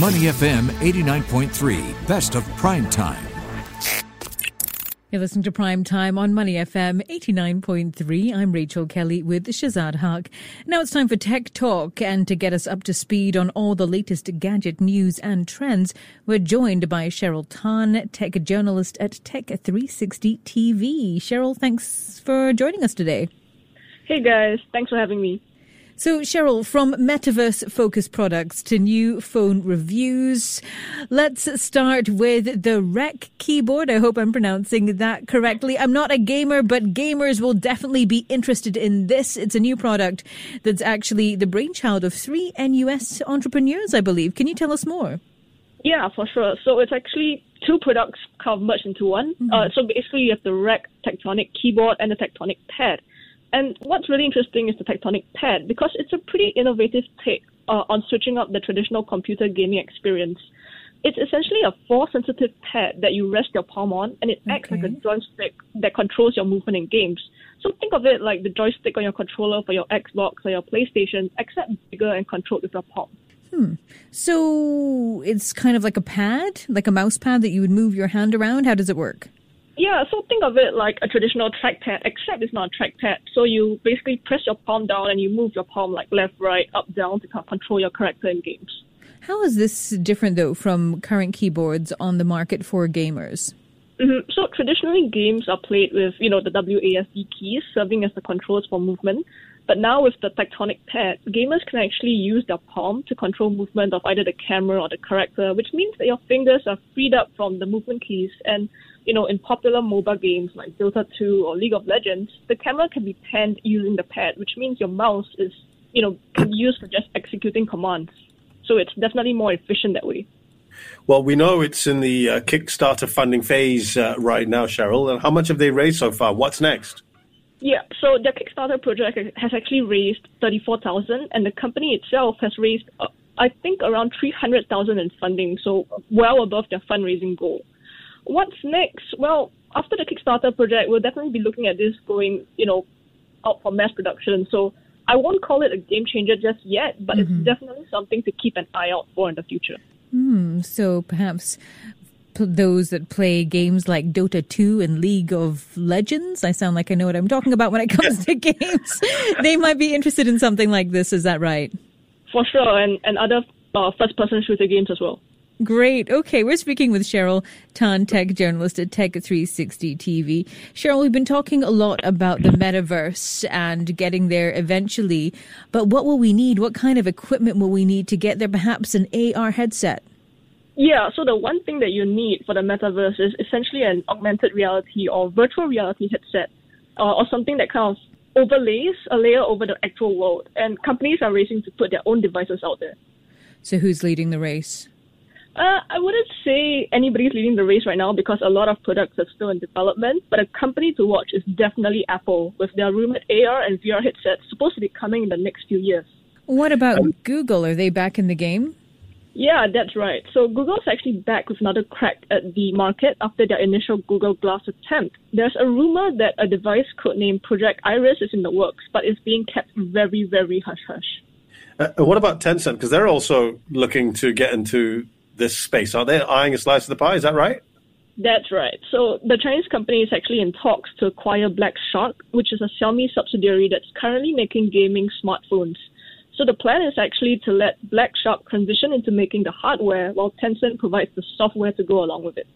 Money FM 89.3, best of prime time. You're listening to Prime Time on Money FM 89.3. I'm Rachel Kelly with Shazad Haq. Now it's time for Tech Talk, and to get us up to speed on all the latest gadget news and trends, we're joined by Cheryl Tan, tech journalist at Tech 360 TV. Cheryl, thanks for joining us today. Hey guys, thanks for having me. So, Cheryl, from metaverse focused products to new phone reviews, let's start with the Rec keyboard. I hope I'm pronouncing that correctly. I'm not a gamer, but gamers will definitely be interested in this. It's a new product that's actually the brainchild of three NUS entrepreneurs, I believe. Can you tell us more? Yeah, for sure. So, it's actually two products kind of merged into one. Mm-hmm. Uh, so, basically, you have the Rec Tectonic keyboard and the Tectonic pad. And what's really interesting is the Tectonic Pad because it's a pretty innovative take uh, on switching up the traditional computer gaming experience. It's essentially a force sensitive pad that you rest your palm on and it okay. acts like a joystick that controls your movement in games. So think of it like the joystick on your controller for your Xbox or your PlayStation, except bigger and controlled with your palm. Hmm. So it's kind of like a pad, like a mouse pad that you would move your hand around. How does it work? Yeah, so think of it like a traditional trackpad, except it's not a trackpad. So you basically press your palm down and you move your palm like left, right, up, down to control your character in games. How is this different though from current keyboards on the market for gamers? Mm-hmm. So traditionally, games are played with you know the WASD keys serving as the controls for movement. But now with the tectonic pad, gamers can actually use their palm to control movement of either the camera or the character, which means that your fingers are freed up from the movement keys. And, you know, in popular mobile games like Dota 2 or League of Legends, the camera can be panned using the pad, which means your mouse is, you know, can be used for just executing commands. So it's definitely more efficient that way. Well, we know it's in the uh, Kickstarter funding phase uh, right now, Cheryl. And how much have they raised so far? What's next? Yeah, so the Kickstarter project has actually raised thirty-four thousand, and the company itself has raised, uh, I think, around three hundred thousand in funding, so well above their fundraising goal. What's next? Well, after the Kickstarter project, we'll definitely be looking at this going, you know, out for mass production. So I won't call it a game changer just yet, but mm-hmm. it's definitely something to keep an eye out for in the future. Hmm. So perhaps those that play games like Dota 2 and League of Legends. I sound like I know what I'm talking about when it comes to games. they might be interested in something like this. Is that right? For sure, and, and other uh, first person shooter games as well. Great. Okay, we're speaking with Cheryl Tan, tech journalist at Tech 360 TV. Cheryl, we've been talking a lot about the metaverse and getting there eventually, but what will we need? What kind of equipment will we need to get there? Perhaps an AR headset? Yeah, so the one thing that you need for the metaverse is essentially an augmented reality or virtual reality headset uh, or something that kind of overlays a layer over the actual world. And companies are racing to put their own devices out there. So who's leading the race? Uh, I wouldn't say anybody's leading the race right now because a lot of products are still in development. But a company to watch is definitely Apple with their rumored AR and VR headsets supposed to be coming in the next few years. What about um, Google? Are they back in the game? Yeah, that's right. So Google's actually back with another crack at the market after their initial Google Glass attempt. There's a rumor that a device codenamed Project Iris is in the works, but it's being kept very, very hush hush. Uh, what about Tencent? Because they're also looking to get into this space. Are they eyeing a slice of the pie? Is that right? That's right. So the Chinese company is actually in talks to acquire Black Shark, which is a Xiaomi subsidiary that's currently making gaming smartphones. So the plan is actually to let Black Shark transition into making the hardware while Tencent provides the software to go along with it.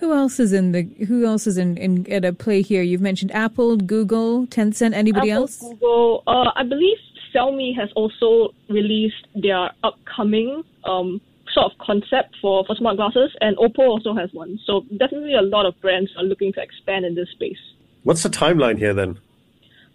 Who else is in the Who else is in, in at a play here? You've mentioned Apple, Google, Tencent. Anybody Apple, else? Google. Uh, I believe Xiaomi has also released their upcoming um, sort of concept for, for smart glasses, and Oppo also has one. So definitely a lot of brands are looking to expand in this space. What's the timeline here then?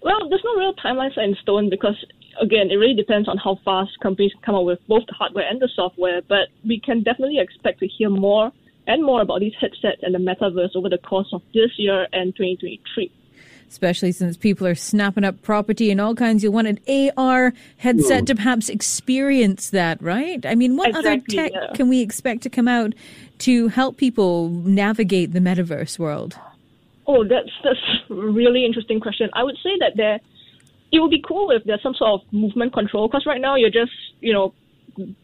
Well, there's no real timeline set in stone because again, it really depends on how fast companies come up with both the hardware and the software, but we can definitely expect to hear more and more about these headsets and the metaverse over the course of this year and 2023 especially since people are snapping up property and all kinds. You want an AR headset to perhaps experience that, right? I mean, what exactly, other tech yeah. can we expect to come out to help people navigate the metaverse world? Oh, that's that's a really interesting question. I would say that there it would be cool if there's some sort of movement control because right now you're just you know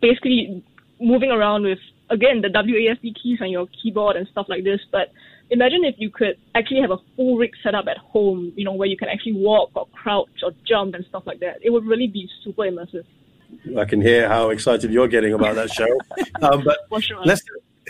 basically moving around with again the WASD keys on your keyboard and stuff like this. But imagine if you could actually have a full rig setup at home, you know, where you can actually walk or crouch or jump and stuff like that. It would really be super immersive. I can hear how excited you're getting about that show. um, but sure. let's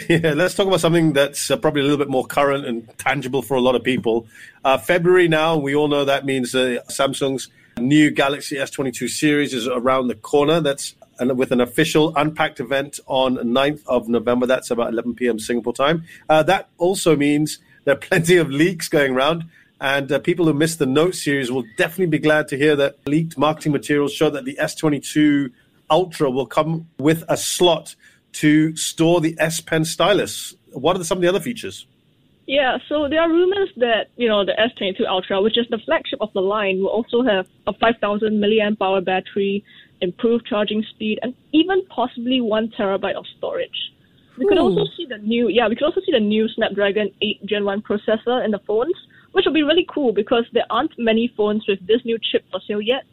yeah, let's talk about something that's uh, probably a little bit more current and tangible for a lot of people. Uh, February now, we all know that means uh, Samsung's new Galaxy S22 series is around the corner. That's and with an official unpacked event on 9th of November. That's about 11 p.m. Singapore time. Uh, that also means there are plenty of leaks going around. And uh, people who missed the Note series will definitely be glad to hear that leaked marketing materials show that the S22 Ultra will come with a slot to store the S Pen stylus. What are some of the other features? Yeah, so there are rumors that you know the S22 Ultra, which is the flagship of the line, will also have a 5,000 milliamp hour battery, improved charging speed, and even possibly one terabyte of storage. We could also hmm. see the new, yeah, we could also see the new Snapdragon 8 Gen 1 processor in the phones, which will be really cool because there aren't many phones with this new chip for sale yet.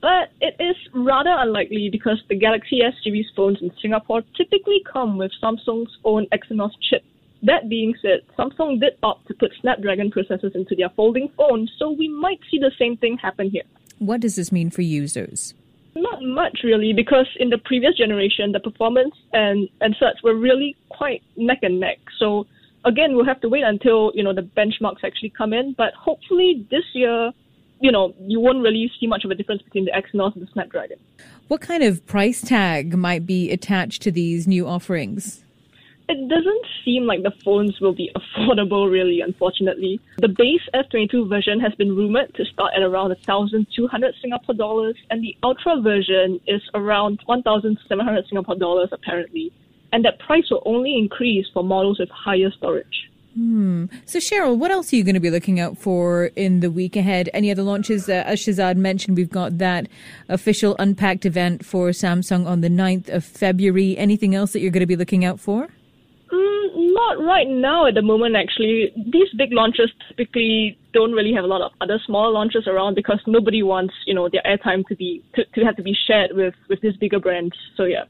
But it is rather unlikely because the Galaxy S series phones in Singapore typically come with Samsung's own Exynos chip. That being said, Samsung did opt to put Snapdragon processors into their folding phones, so we might see the same thing happen here. What does this mean for users? Not much really, because in the previous generation, the performance and, and such were really quite neck and neck. So again, we'll have to wait until you know the benchmarks actually come in. But hopefully this year, you know, you won't really see much of a difference between the Exynos and the Snapdragon. What kind of price tag might be attached to these new offerings? It doesn't seem like the phones will be affordable, really, unfortunately. The base S22 version has been rumored to start at around 1,200 Singapore dollars, and the Ultra version is around 1,700 Singapore dollars, apparently. And that price will only increase for models with higher storage. Hmm. So, Cheryl, what else are you going to be looking out for in the week ahead? Any other launches? Uh, as Shazad mentioned, we've got that official Unpacked event for Samsung on the 9th of February. Anything else that you're going to be looking out for? Not right now at the moment, actually. These big launches typically don't really have a lot of other smaller launches around because nobody wants, you know, their airtime to be to, to have to be shared with with these bigger brands. So yeah.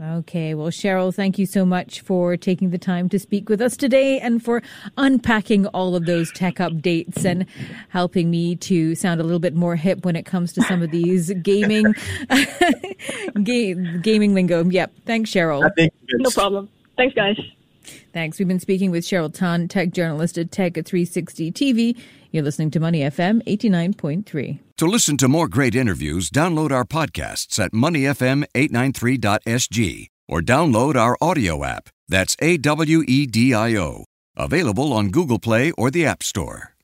Okay, well, Cheryl, thank you so much for taking the time to speak with us today and for unpacking all of those tech updates and helping me to sound a little bit more hip when it comes to some of these gaming game, gaming lingo. Yep. Thanks, Cheryl. No problem. Thanks, guys. Thanks. We've been speaking with Cheryl Tan, tech journalist at Tech at 360 TV. You're listening to Money FM 89.3. To listen to more great interviews, download our podcasts at moneyfm893.sg or download our audio app. That's A W E D I O. Available on Google Play or the App Store.